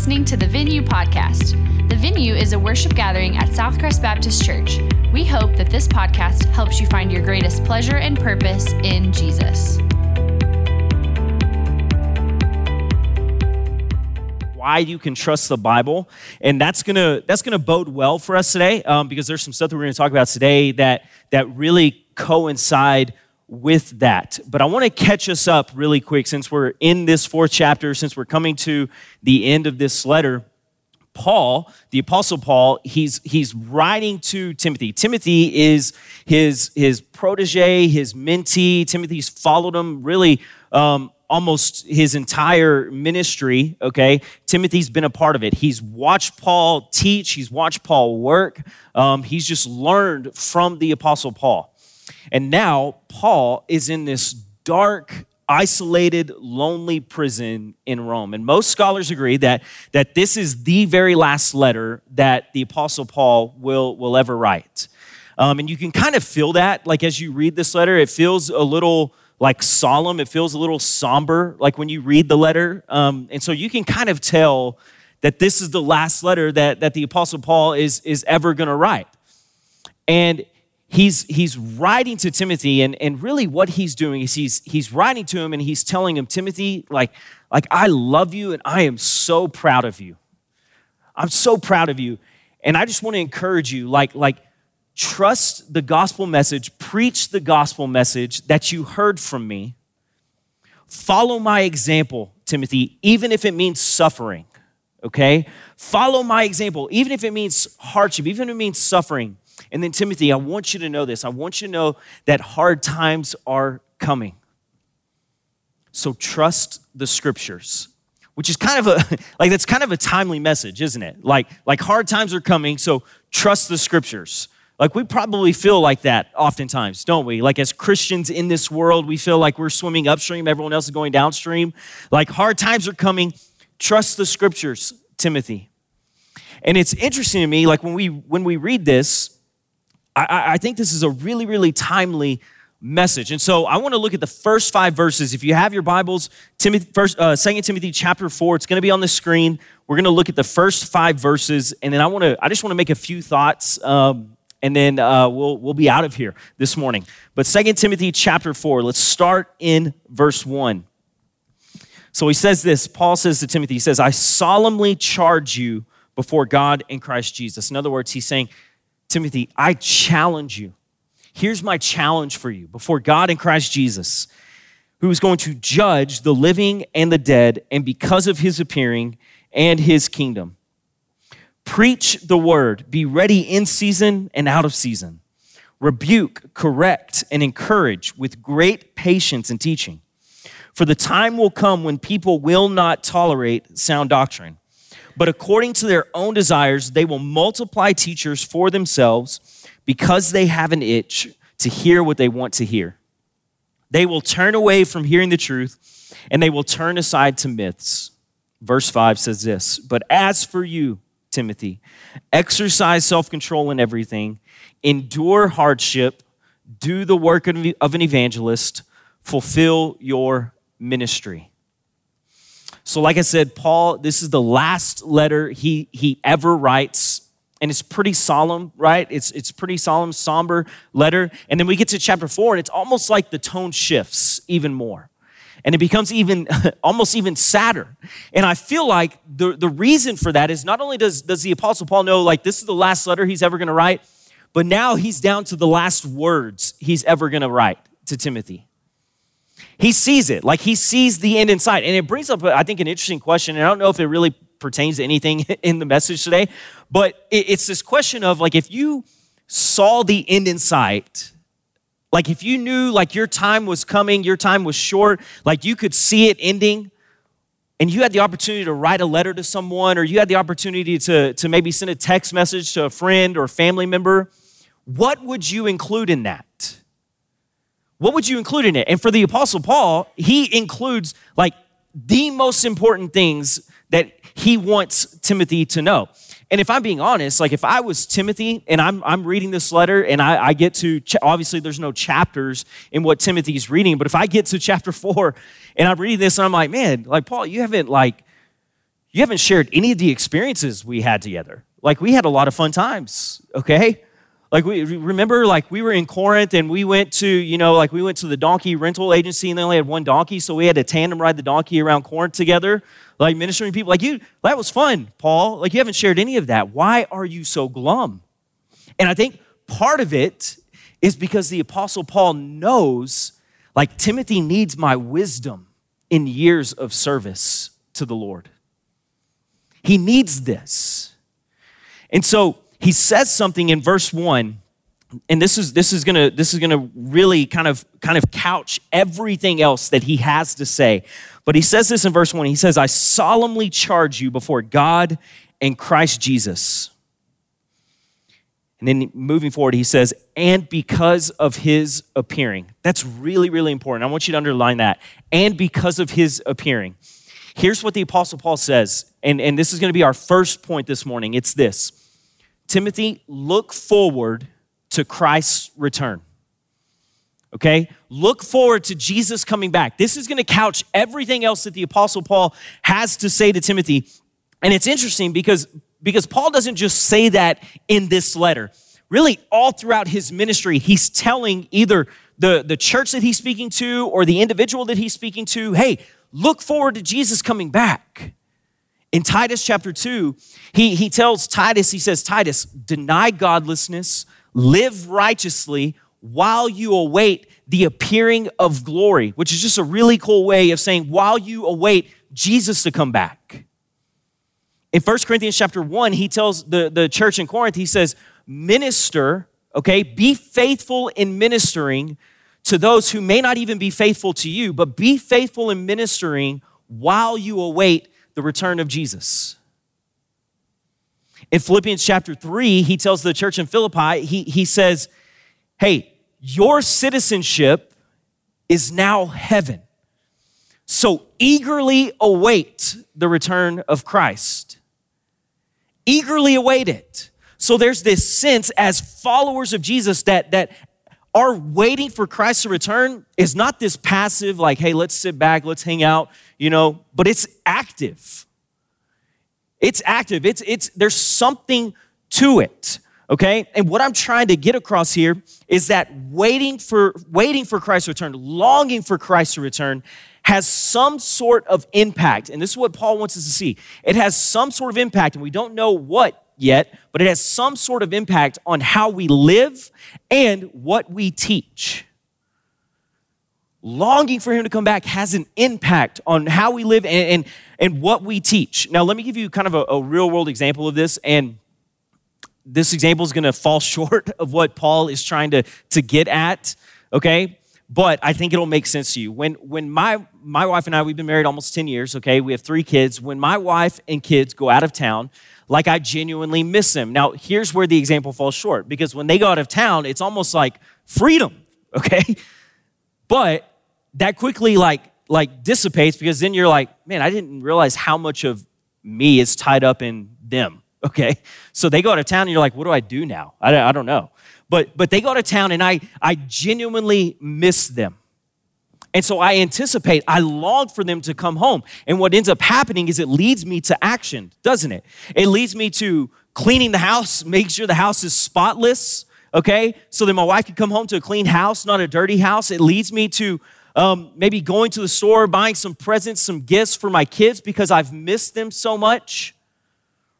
listening to the Venue Podcast. The Venue is a worship gathering at Southcrest Baptist Church. We hope that this podcast helps you find your greatest pleasure and purpose in Jesus. why you can trust the Bible, and that's gonna that's gonna bode well for us today um, because there's some stuff that we're gonna talk about today that that really coincide with that. But I want to catch us up really quick since we're in this fourth chapter, since we're coming to the end of this letter. Paul, the apostle Paul, he's he's writing to Timothy. Timothy is his his protege, his mentee. Timothy's followed him really um, almost his entire ministry. Okay, Timothy's been a part of it. He's watched Paul teach. He's watched Paul work. Um, he's just learned from the apostle Paul. And now Paul is in this dark, isolated, lonely prison in Rome. And most scholars agree that, that this is the very last letter that the Apostle Paul will, will ever write. Um, and you can kind of feel that, like as you read this letter, it feels a little like solemn, it feels a little somber, like when you read the letter. Um, and so you can kind of tell that this is the last letter that, that the Apostle Paul is, is ever going to write. And he's he's writing to timothy and, and really what he's doing is he's he's writing to him and he's telling him timothy like like i love you and i am so proud of you. I'm so proud of you. And i just want to encourage you like like trust the gospel message preach the gospel message that you heard from me. Follow my example timothy even if it means suffering okay? Follow my example even if it means hardship even if it means suffering and then, Timothy, I want you to know this. I want you to know that hard times are coming. So trust the scriptures, which is kind of a, like, that's kind of a timely message, isn't it? Like, like hard times are coming, so trust the scriptures. Like, we probably feel like that oftentimes, don't we? Like, as Christians in this world, we feel like we're swimming upstream, everyone else is going downstream. Like, hard times are coming, trust the scriptures, Timothy. And it's interesting to me, like, when we, when we read this, I, I think this is a really, really timely message. And so I want to look at the first five verses. If you have your Bibles, Timothy, first, uh, 2 Timothy chapter 4, it's going to be on the screen. We're going to look at the first five verses, and then I want to, I just want to make a few thoughts, um, and then uh, we'll, we'll be out of here this morning. But 2 Timothy chapter 4, let's start in verse 1. So he says this, Paul says to Timothy, he says, I solemnly charge you before God and Christ Jesus. In other words, he's saying, Timothy, I challenge you. Here's my challenge for you before God and Christ Jesus, who is going to judge the living and the dead, and because of his appearing and his kingdom. Preach the word, be ready in season and out of season. Rebuke, correct, and encourage with great patience and teaching. For the time will come when people will not tolerate sound doctrine but according to their own desires, they will multiply teachers for themselves because they have an itch to hear what they want to hear. They will turn away from hearing the truth and they will turn aside to myths. Verse 5 says this But as for you, Timothy, exercise self control in everything, endure hardship, do the work of an evangelist, fulfill your ministry. So, like I said, Paul, this is the last letter he, he ever writes. And it's pretty solemn, right? It's, it's pretty solemn, somber letter. And then we get to chapter four, and it's almost like the tone shifts even more. And it becomes even almost even sadder. And I feel like the, the reason for that is not only does, does the Apostle Paul know, like, this is the last letter he's ever gonna write, but now he's down to the last words he's ever gonna write to Timothy. He sees it, like he sees the end in sight. And it brings up, uh, I think, an interesting question. And I don't know if it really pertains to anything in the message today, but it's this question of like, if you saw the end in sight, like if you knew like your time was coming, your time was short, like you could see it ending, and you had the opportunity to write a letter to someone, or you had the opportunity to, to maybe send a text message to a friend or family member, what would you include in that? What would you include in it? And for the Apostle Paul, he includes like the most important things that he wants Timothy to know. And if I'm being honest, like if I was Timothy and I'm, I'm reading this letter and I, I get to, obviously there's no chapters in what Timothy's reading, but if I get to chapter four and I'm reading this and I'm like, man, like Paul, you haven't like, you haven't shared any of the experiences we had together. Like, we had a lot of fun times, okay? Like, we remember, like, we were in Corinth and we went to, you know, like, we went to the donkey rental agency and they only had one donkey, so we had to tandem ride the donkey around Corinth together, like, ministering people. Like, you, that was fun, Paul. Like, you haven't shared any of that. Why are you so glum? And I think part of it is because the Apostle Paul knows, like, Timothy needs my wisdom in years of service to the Lord. He needs this. And so he says something in verse 1 and this is this is to this is to really kind of kind of couch everything else that he has to say. But he says this in verse 1. He says, "I solemnly charge you before God and Christ Jesus." And then moving forward, he says, and because of his appearing. That's really, really important. I want you to underline that. And because of his appearing. Here's what the Apostle Paul says, and, and this is to be our first point this morning. It's this Timothy, look forward to Christ's return. Okay? Look forward to Jesus coming back. This is going to couch everything else that the Apostle Paul has to say to Timothy. And it's interesting because, because Paul doesn't just say that in this letter. Really, all throughout his ministry, he's telling either the, the church that he's speaking to or the individual that he's speaking to, hey, look forward to Jesus coming back. In Titus chapter 2, he, he tells Titus, he says, Titus, deny godlessness, live righteously while you await the appearing of glory, which is just a really cool way of saying while you await Jesus to come back. In 1 Corinthians chapter 1, he tells the, the church in Corinth, he says, minister, okay, be faithful in ministering to those who may not even be faithful to you, but be faithful in ministering while you await the return of Jesus. In Philippians chapter 3, he tells the church in Philippi, he, he says, Hey, your citizenship is now heaven. So eagerly await the return of Christ. Eagerly await it. So there's this sense as followers of Jesus that, that our waiting for Christ to return is not this passive, like, hey, let's sit back, let's hang out, you know, but it's active. It's active. It's, it's, there's something to it. Okay? And what I'm trying to get across here is that waiting for waiting for Christ to return, longing for Christ to return has some sort of impact. And this is what Paul wants us to see. It has some sort of impact and we don't know what yet, but it has some sort of impact on how we live and what we teach. Longing for him to come back has an impact on how we live and, and, and what we teach. Now, let me give you kind of a, a real world example of this. And this example is going to fall short of what Paul is trying to, to get at, okay? But I think it'll make sense to you. When, when my, my wife and I, we've been married almost 10 years, okay? We have three kids. When my wife and kids go out of town, like I genuinely miss them. Now, here's where the example falls short because when they go out of town, it's almost like freedom, okay? But that quickly like like dissipates because then you're like, man, I didn't realize how much of me is tied up in them, okay? So they go out of town and you're like, what do I do now? I, I don't know. But but they go out of town and I I genuinely miss them. And so I anticipate, I long for them to come home. And what ends up happening is it leads me to action, doesn't it? It leads me to cleaning the house, make sure the house is spotless, okay? So that my wife can come home to a clean house, not a dirty house. It leads me to um, maybe going to the store, buying some presents, some gifts for my kids because I've missed them so much,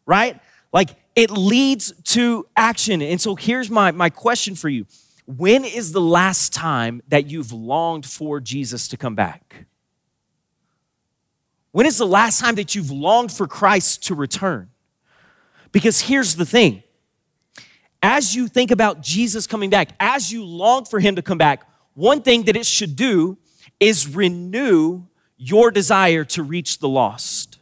right? Like it leads to action. And so here's my, my question for you when is the last time that you've longed for Jesus to come back? When is the last time that you've longed for Christ to return? Because here's the thing as you think about Jesus coming back, as you long for him to come back, one thing that it should do is renew your desire to reach the lost.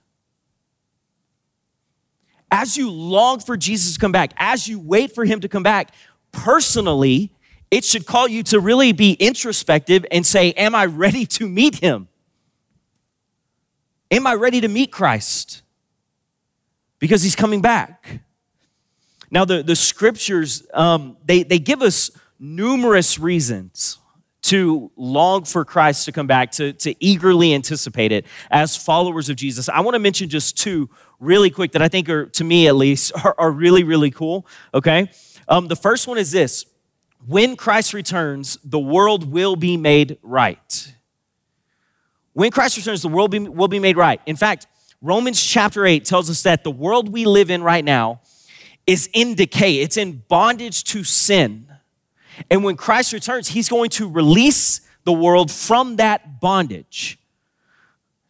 As you long for Jesus to come back, as you wait for him to come back, personally, it should call you to really be introspective and say, Am I ready to meet him? Am I ready to meet Christ? Because he's coming back. Now, the, the scriptures, um, they, they give us numerous reasons to long for Christ to come back, to, to eagerly anticipate it as followers of Jesus. I want to mention just two really quick that I think are, to me at least, are, are really, really cool, okay? Um, the first one is this when Christ returns, the world will be made right. When Christ returns, the world be, will be made right. In fact, Romans chapter 8 tells us that the world we live in right now is in decay, it's in bondage to sin. And when Christ returns, he's going to release the world from that bondage.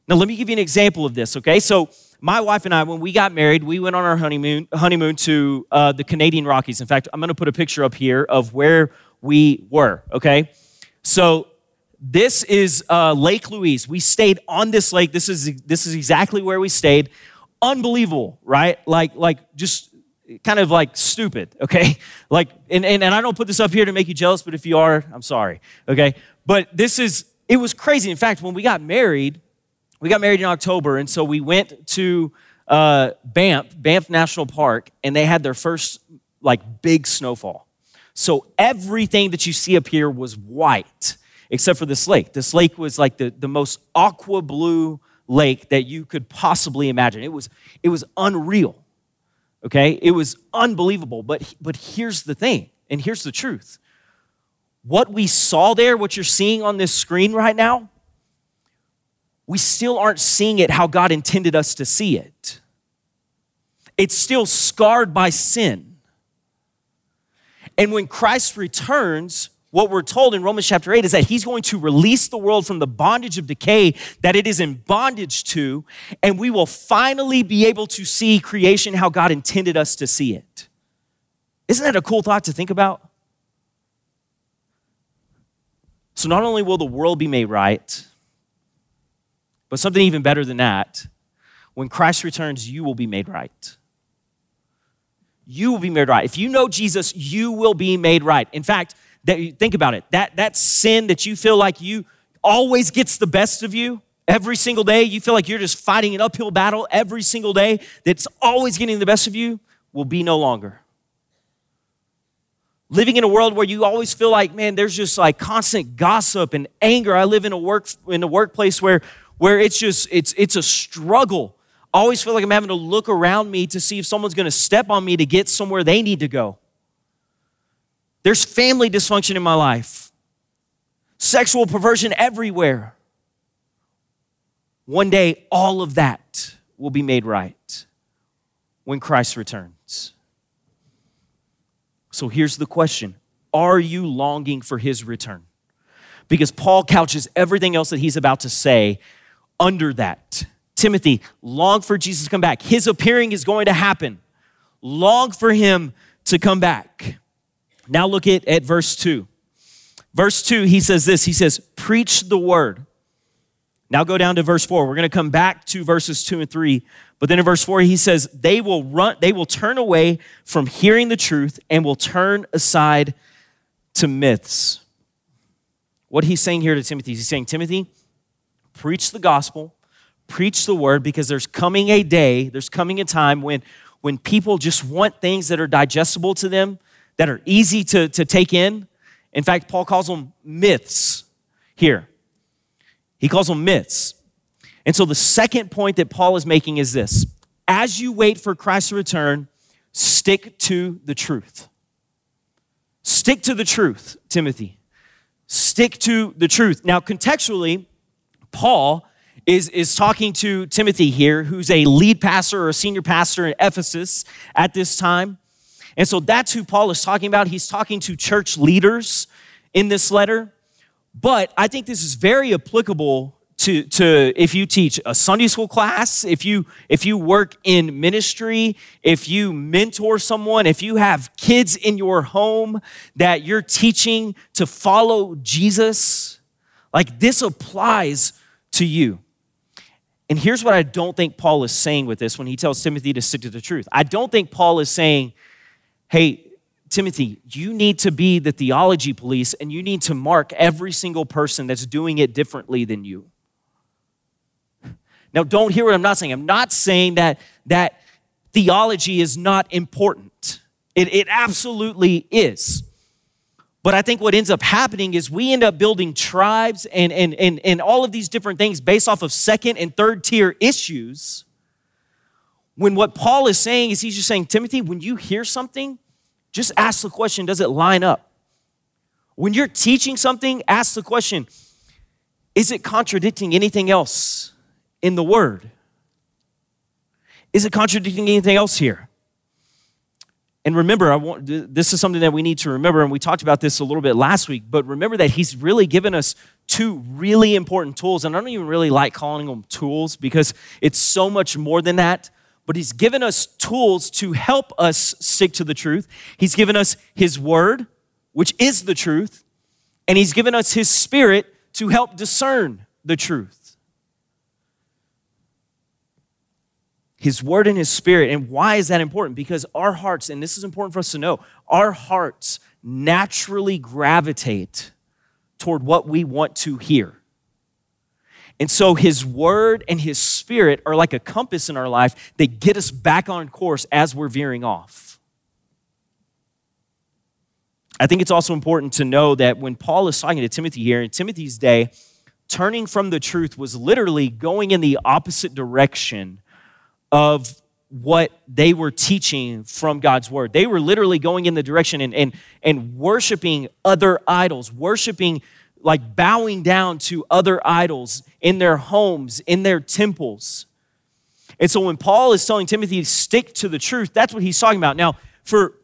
Now, let me give you an example of this, okay? So, my wife and I, when we got married, we went on our honeymoon, honeymoon to uh, the Canadian Rockies. In fact, I'm going to put a picture up here of where we were, okay? So, this is uh, Lake Louise. We stayed on this lake. This is, this is exactly where we stayed. Unbelievable, right? Like, like just kind of like stupid, okay? Like, and, and, and I don't put this up here to make you jealous, but if you are, I'm sorry, okay? But this is, it was crazy. In fact, when we got married, we got married in October, and so we went to uh, Banff, Banff National Park, and they had their first like big snowfall. So everything that you see up here was white, except for this lake. This lake was like the, the most aqua blue lake that you could possibly imagine. It was, it was unreal. Okay? It was unbelievable. But, but here's the thing, and here's the truth. What we saw there, what you're seeing on this screen right now, we still aren't seeing it how God intended us to see it. It's still scarred by sin. And when Christ returns, what we're told in Romans chapter 8 is that he's going to release the world from the bondage of decay that it is in bondage to, and we will finally be able to see creation how God intended us to see it. Isn't that a cool thought to think about? So, not only will the world be made right, but something even better than that, when Christ returns, you will be made right. You will be made right. If you know Jesus, you will be made right. In fact, that think about it. That that sin that you feel like you always gets the best of you every single day, you feel like you're just fighting an uphill battle every single day that's always getting the best of you will be no longer. Living in a world where you always feel like, man, there's just like constant gossip and anger. I live in a work in a workplace where where it's just it's it's a struggle. I always feel like I'm having to look around me to see if someone's going to step on me to get somewhere they need to go. There's family dysfunction in my life, sexual perversion everywhere. One day, all of that will be made right when Christ returns. So here's the question Are you longing for his return? Because Paul couches everything else that he's about to say under that. Timothy, long for Jesus to come back. His appearing is going to happen. Long for him to come back. Now look at, at verse 2. Verse 2, he says this He says, Preach the word. Now go down to verse 4. We're going to come back to verses 2 and 3. But then in verse 4, he says, They will run, they will turn away from hearing the truth and will turn aside to myths. What he's saying here to Timothy, he's saying, Timothy, preach the gospel, preach the word, because there's coming a day, there's coming a time when, when people just want things that are digestible to them that are easy to, to take in. In fact, Paul calls them myths here. He calls them myths. And so the second point that Paul is making is this as you wait for Christ's return, stick to the truth. Stick to the truth, Timothy. Stick to the truth. Now, contextually, Paul is, is talking to Timothy here, who's a lead pastor or a senior pastor in Ephesus at this time. And so that's who Paul is talking about. He's talking to church leaders in this letter. But I think this is very applicable to, to if you teach a Sunday school class, if you if you work in ministry, if you mentor someone, if you have kids in your home that you're teaching to follow Jesus, like this applies to you. And here's what I don't think Paul is saying with this when he tells Timothy to stick to the truth. I don't think Paul is saying, hey, Timothy, you need to be the theology police and you need to mark every single person that's doing it differently than you. Now, don't hear what I'm not saying. I'm not saying that, that theology is not important, it, it absolutely is. But I think what ends up happening is we end up building tribes and, and, and, and all of these different things based off of second and third tier issues. When what Paul is saying is he's just saying, Timothy, when you hear something, just ask the question, does it line up? When you're teaching something, ask the question, is it contradicting anything else in the word? Is it contradicting anything else here? And remember, I want, this is something that we need to remember, and we talked about this a little bit last week, but remember that he's really given us two really important tools, and I don't even really like calling them tools because it's so much more than that. But he's given us tools to help us stick to the truth. He's given us his word, which is the truth, and he's given us his spirit to help discern the truth. His word and His spirit. And why is that important? Because our hearts, and this is important for us to know, our hearts naturally gravitate toward what we want to hear. And so His word and His spirit are like a compass in our life that get us back on course as we're veering off. I think it's also important to know that when Paul is talking to Timothy here, in Timothy's day, turning from the truth was literally going in the opposite direction of what they were teaching from God's word. They were literally going in the direction and, and, and worshiping other idols, worshiping, like bowing down to other idols in their homes, in their temples. And so when Paul is telling Timothy to stick to the truth, that's what he's talking about. Now, for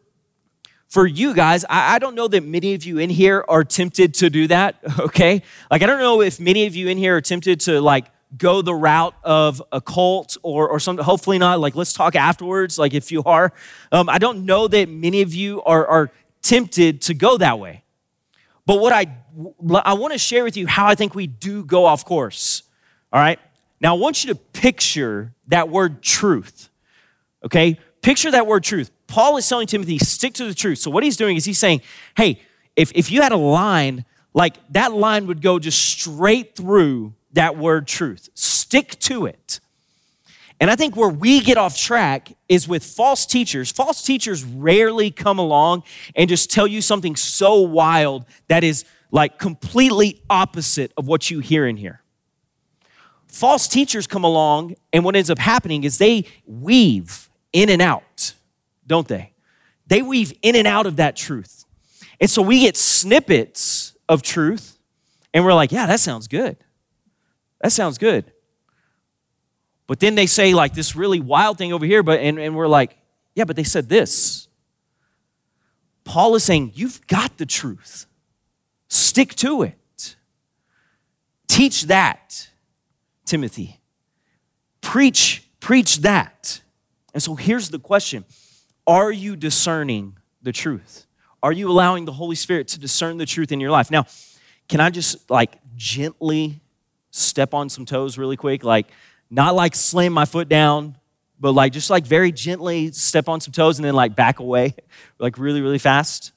for you guys, I, I, don't know that many of you in here are tempted to do that, okay? Like, I don't know if many of you in here are tempted to, like, go the route of a cult or, or something. Hopefully not. Like, let's talk afterwards, like if you are. Um, I don't know that many of you are, are tempted to go that way. But what I, I want to share with you how I think we do go off course. All right? Now, I want you to picture that word truth. Okay? Picture that word truth. Paul is telling Timothy, stick to the truth. So, what he's doing is he's saying, hey, if, if you had a line, like that line would go just straight through that word truth. Stick to it. And I think where we get off track is with false teachers. False teachers rarely come along and just tell you something so wild that is like completely opposite of what you hear in here. False teachers come along, and what ends up happening is they weave in and out, don't they? They weave in and out of that truth. And so we get snippets of truth, and we're like, yeah, that sounds good. That sounds good. But then they say like this really wild thing over here, but and, and we're like, yeah, but they said this. Paul is saying, you've got the truth. Stick to it. Teach that, Timothy. Preach, preach that. And so here's the question Are you discerning the truth? Are you allowing the Holy Spirit to discern the truth in your life? Now, can I just like gently step on some toes really quick, like not like slam my foot down, but like just like very gently step on some toes and then like back away, like really, really fast.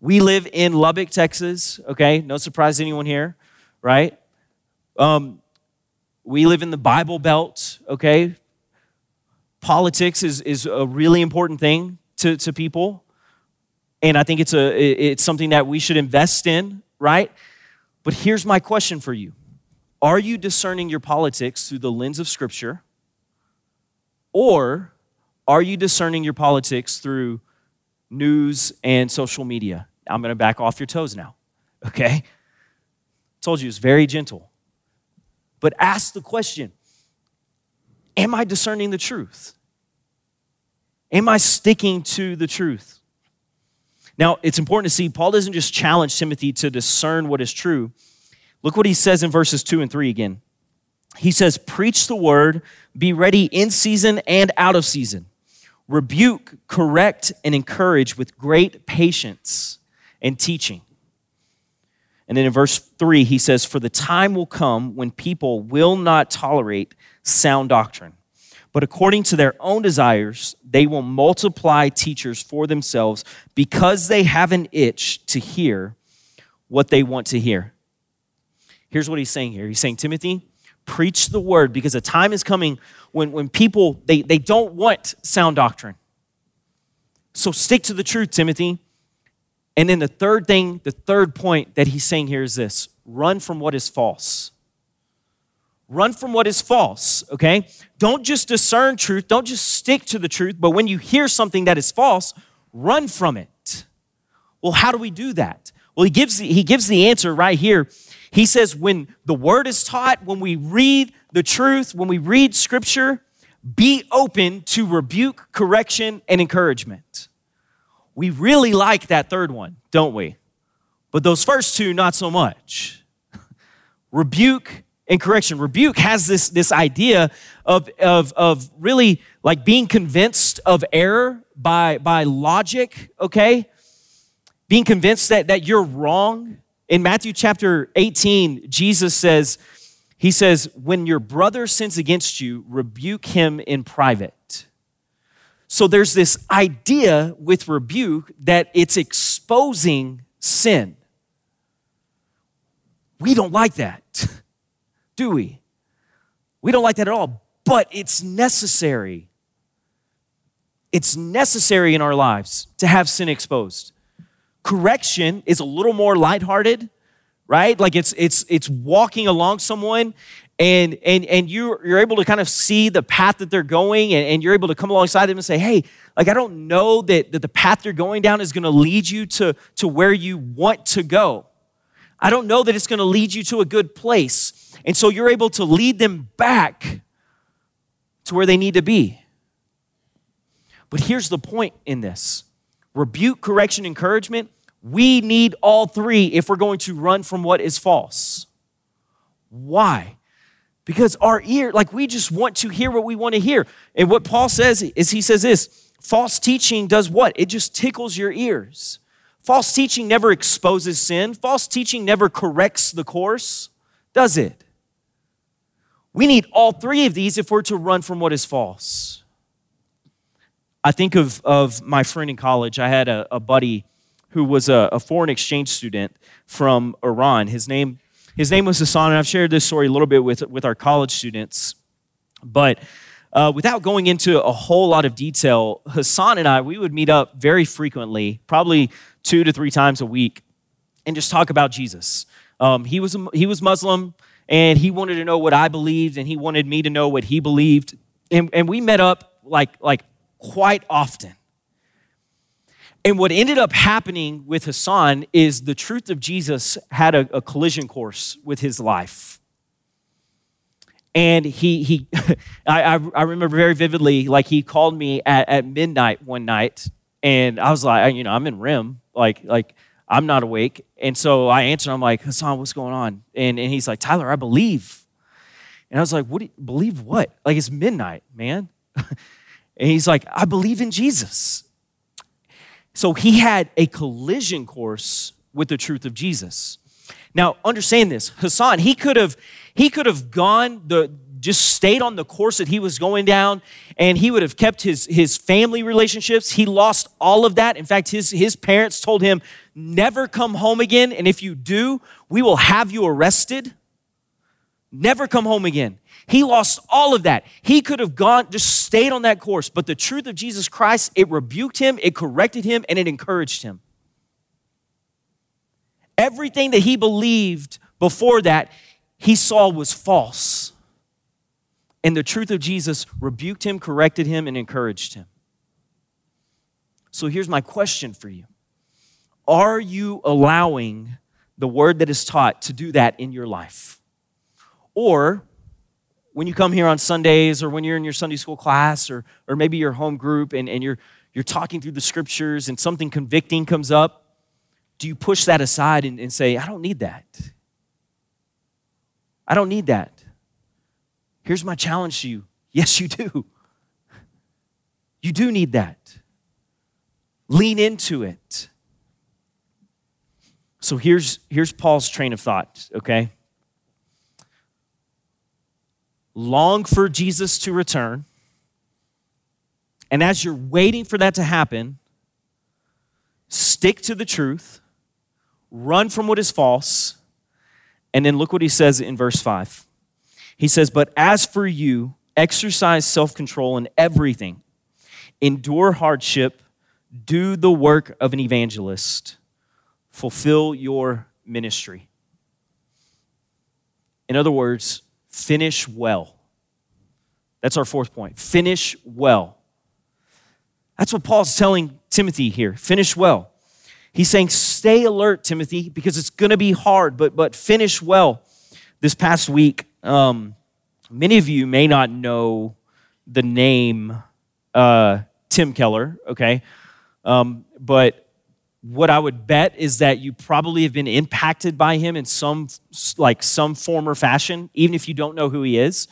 We live in Lubbock, Texas, okay? No surprise to anyone here, right? Um, we live in the Bible Belt, okay? Politics is, is a really important thing to, to people. And I think it's, a, it's something that we should invest in, right? But here's my question for you are you discerning your politics through the lens of Scripture? Or are you discerning your politics through news and social media? I'm going to back off your toes now, okay? Told you it's very gentle. But ask the question Am I discerning the truth? Am I sticking to the truth? Now, it's important to see Paul doesn't just challenge Timothy to discern what is true, Look what he says in verses 2 and 3 again. He says, Preach the word, be ready in season and out of season. Rebuke, correct, and encourage with great patience and teaching. And then in verse 3, he says, For the time will come when people will not tolerate sound doctrine, but according to their own desires, they will multiply teachers for themselves because they have an itch to hear what they want to hear. Here's what he's saying here. He's saying, Timothy, preach the word because a time is coming when, when people they, they don't want sound doctrine. So stick to the truth, Timothy. And then the third thing, the third point that he's saying here is this run from what is false. Run from what is false, okay? Don't just discern truth, don't just stick to the truth, but when you hear something that is false, run from it. Well, how do we do that? Well, he gives, he gives the answer right here. He says, when the word is taught, when we read the truth, when we read scripture, be open to rebuke, correction, and encouragement. We really like that third one, don't we? But those first two, not so much. rebuke and correction. Rebuke has this, this idea of, of, of really like being convinced of error by, by logic, okay? Being convinced that, that you're wrong. In Matthew chapter 18, Jesus says, He says, when your brother sins against you, rebuke him in private. So there's this idea with rebuke that it's exposing sin. We don't like that do we? We don't like that at all, but it's necessary. It's necessary in our lives to have sin exposed. Correction is a little more lighthearted, right? Like it's it's it's walking along someone and and and you're you're able to kind of see the path that they're going and, and you're able to come alongside them and say, hey, like I don't know that, that the path you're going down is gonna lead you to, to where you want to go. I don't know that it's gonna lead you to a good place. And so you're able to lead them back to where they need to be. But here's the point in this rebuke, correction, encouragement. We need all three if we're going to run from what is false. Why? Because our ear, like we just want to hear what we want to hear. And what Paul says is he says this false teaching does what? It just tickles your ears. False teaching never exposes sin, false teaching never corrects the course, does it? We need all three of these if we're to run from what is false. I think of, of my friend in college. I had a, a buddy who was a, a, foreign exchange student from Iran. His name, his name was Hassan, and I've shared this story a little bit with, with our college students. But uh, without going into a whole lot of detail, Hassan and I, we would meet up very frequently, probably two to three times a week, and just talk about Jesus. Um, he, was, he was Muslim and he wanted to know what I believed, and he wanted me to know what he believed. And, and we met up like, like quite often. And what ended up happening with Hassan is the truth of Jesus had a, a collision course with his life. And he, he I, I remember very vividly, like he called me at, at midnight one night, and I was like, you know, I'm in REM, like, like I'm not awake. And so I answered, I'm like, Hassan, what's going on? And, and he's like, Tyler, I believe. And I was like, what do you believe what? Like it's midnight, man. and he's like, I believe in Jesus. So he had a collision course with the truth of Jesus. Now, understand this. Hassan, he could have he could have gone the just stayed on the course that he was going down and he would have kept his, his family relationships. He lost all of that. In fact, his, his parents told him, never come home again. And if you do, we will have you arrested. Never come home again. He lost all of that. He could have gone, just stayed on that course. But the truth of Jesus Christ, it rebuked him, it corrected him, and it encouraged him. Everything that he believed before that, he saw was false. And the truth of Jesus rebuked him, corrected him, and encouraged him. So here's my question for you Are you allowing the word that is taught to do that in your life? Or when you come here on Sundays or when you're in your Sunday school class or, or maybe your home group and, and you're, you're talking through the scriptures and something convicting comes up, do you push that aside and, and say, I don't need that? I don't need that. Here's my challenge to you yes, you do. You do need that. Lean into it. So here's, here's Paul's train of thought, okay? Long for Jesus to return. And as you're waiting for that to happen, stick to the truth, run from what is false, and then look what he says in verse 5. He says, But as for you, exercise self control in everything, endure hardship, do the work of an evangelist, fulfill your ministry. In other words, finish well. That's our fourth point. Finish well. That's what Paul's telling Timothy here. Finish well. He's saying, stay alert, Timothy, because it's going to be hard, but, but finish well. This past week, um, many of you may not know the name uh, Tim Keller, okay? Um, but what I would bet is that you probably have been impacted by him in some like some form or fashion, even if you don't know who he is.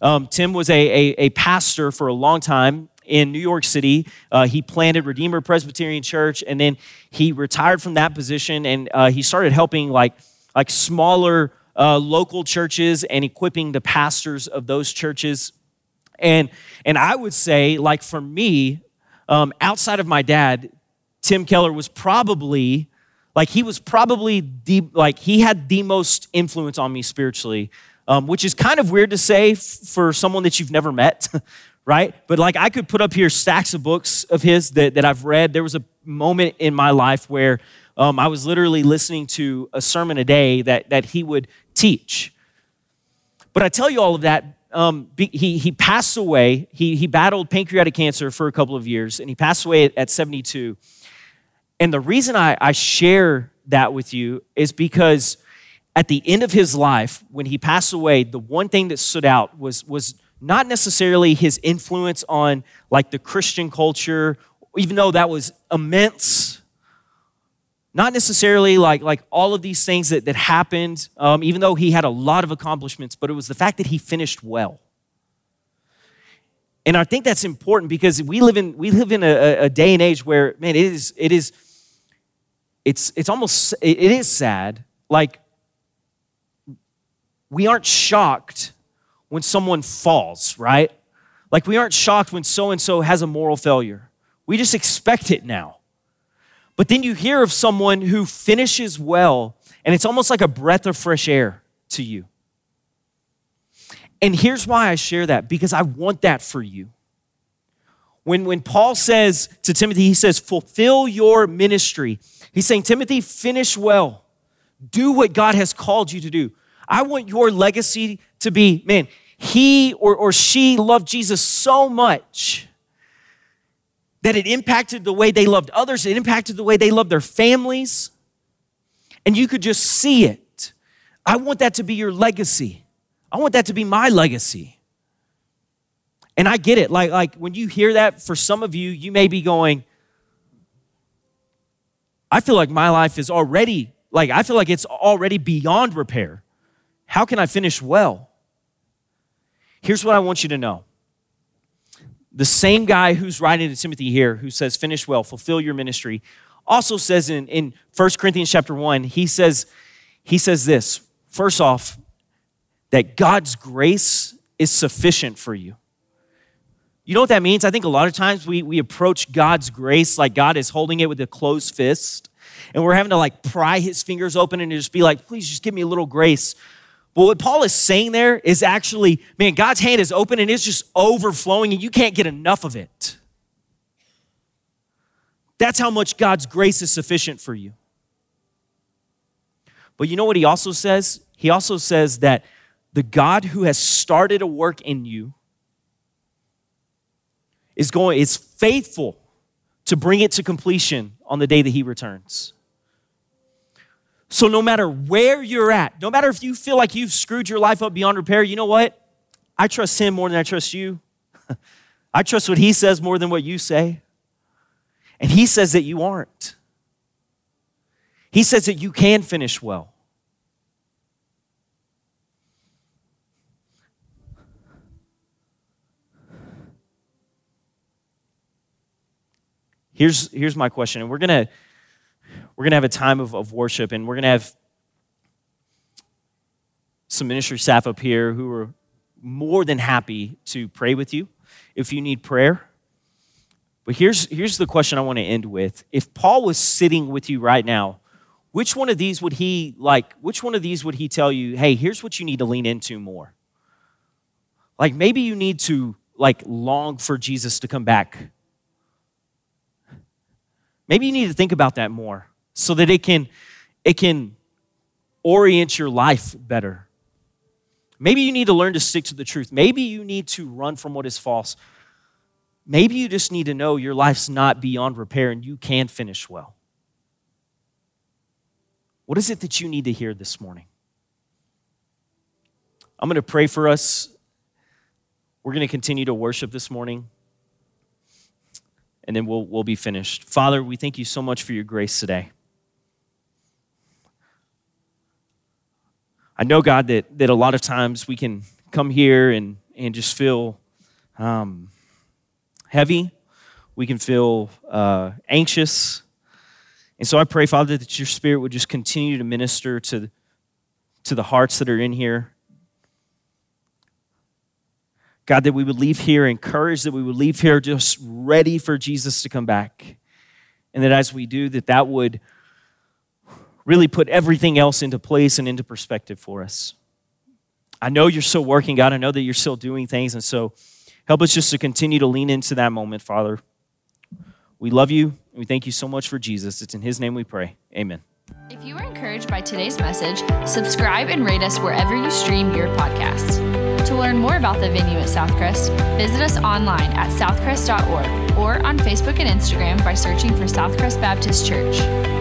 Um, Tim was a, a, a, pastor for a long time in New York City. Uh, he planted Redeemer Presbyterian Church, and then he retired from that position, and uh, he started helping like like smaller uh, local churches and equipping the pastors of those churches. And and I would say, like for me, um, outside of my dad, Tim Keller was probably like he was probably the like he had the most influence on me spiritually um, which is kind of weird to say f- for someone that you've never met right? But like i could put up here stacks of books of his that, that i've read. There was a moment in my life where um, i was literally listening to a sermon a day that, that he would teach. But i tell you all of that um, he, he passed away. He, he battled pancreatic cancer for a couple of years and he passed away at, at 72 and the reason I, I share that with you is because at the end of his life, when he passed away, the one thing that stood out was, was not necessarily his influence on like the Christian culture, even though that was immense. Not necessarily like, like all of these things that, that happened, um, even though he had a lot of accomplishments, but it was the fact that he finished well. And I think that's important because we live in, we live in a, a day and age where, man, it is, it is, it's, it's almost, it is sad. Like, we aren't shocked when someone falls, right? Like, we aren't shocked when so and so has a moral failure. We just expect it now. But then you hear of someone who finishes well, and it's almost like a breath of fresh air to you. And here's why I share that because I want that for you. When, when Paul says to Timothy, he says, fulfill your ministry. He's saying, Timothy, finish well. Do what God has called you to do. I want your legacy to be, man, he or, or she loved Jesus so much that it impacted the way they loved others, it impacted the way they loved their families, and you could just see it. I want that to be your legacy. I want that to be my legacy. And I get it. Like, like when you hear that, for some of you, you may be going, I feel like my life is already, like, I feel like it's already beyond repair. How can I finish well? Here's what I want you to know. The same guy who's writing to Timothy here, who says, finish well, fulfill your ministry, also says in, in 1 Corinthians chapter 1, he says, he says this. First off, that God's grace is sufficient for you. You know what that means? I think a lot of times we, we approach God's grace like God is holding it with a closed fist, and we're having to like pry his fingers open and just be like, please just give me a little grace. But what Paul is saying there is actually, man, God's hand is open and it's just overflowing, and you can't get enough of it. That's how much God's grace is sufficient for you. But you know what he also says? He also says that the God who has started a work in you is going is faithful to bring it to completion on the day that he returns. So no matter where you're at, no matter if you feel like you've screwed your life up beyond repair, you know what? I trust him more than I trust you. I trust what he says more than what you say. And he says that you aren't. He says that you can finish well. Here's, here's my question, and we're gonna we're gonna have a time of, of worship, and we're gonna have some ministry staff up here who are more than happy to pray with you if you need prayer. But here's, here's the question I want to end with. If Paul was sitting with you right now, which one of these would he like, which one of these would he tell you, hey, here's what you need to lean into more? Like maybe you need to like long for Jesus to come back Maybe you need to think about that more so that it can it can orient your life better. Maybe you need to learn to stick to the truth. Maybe you need to run from what is false. Maybe you just need to know your life's not beyond repair and you can finish well. What is it that you need to hear this morning? I'm going to pray for us. We're going to continue to worship this morning, and then we'll, we'll be finished. Father, we thank you so much for your grace today. I know, God, that, that a lot of times we can come here and, and just feel um, heavy. We can feel uh, anxious. And so I pray, Father, that your spirit would just continue to minister to, to the hearts that are in here. God, that we would leave here encouraged, that we would leave here just ready for Jesus to come back. And that as we do, that that would really put everything else into place and into perspective for us. I know you're still working, God. I know that you're still doing things. And so help us just to continue to lean into that moment, Father. We love you. We thank you so much for Jesus. It's in his name we pray. Amen. If you were encouraged by today's message, subscribe and rate us wherever you stream your podcasts. To learn more about the venue at Southcrest, visit us online at southcrest.org or on Facebook and Instagram by searching for Southcrest Baptist Church.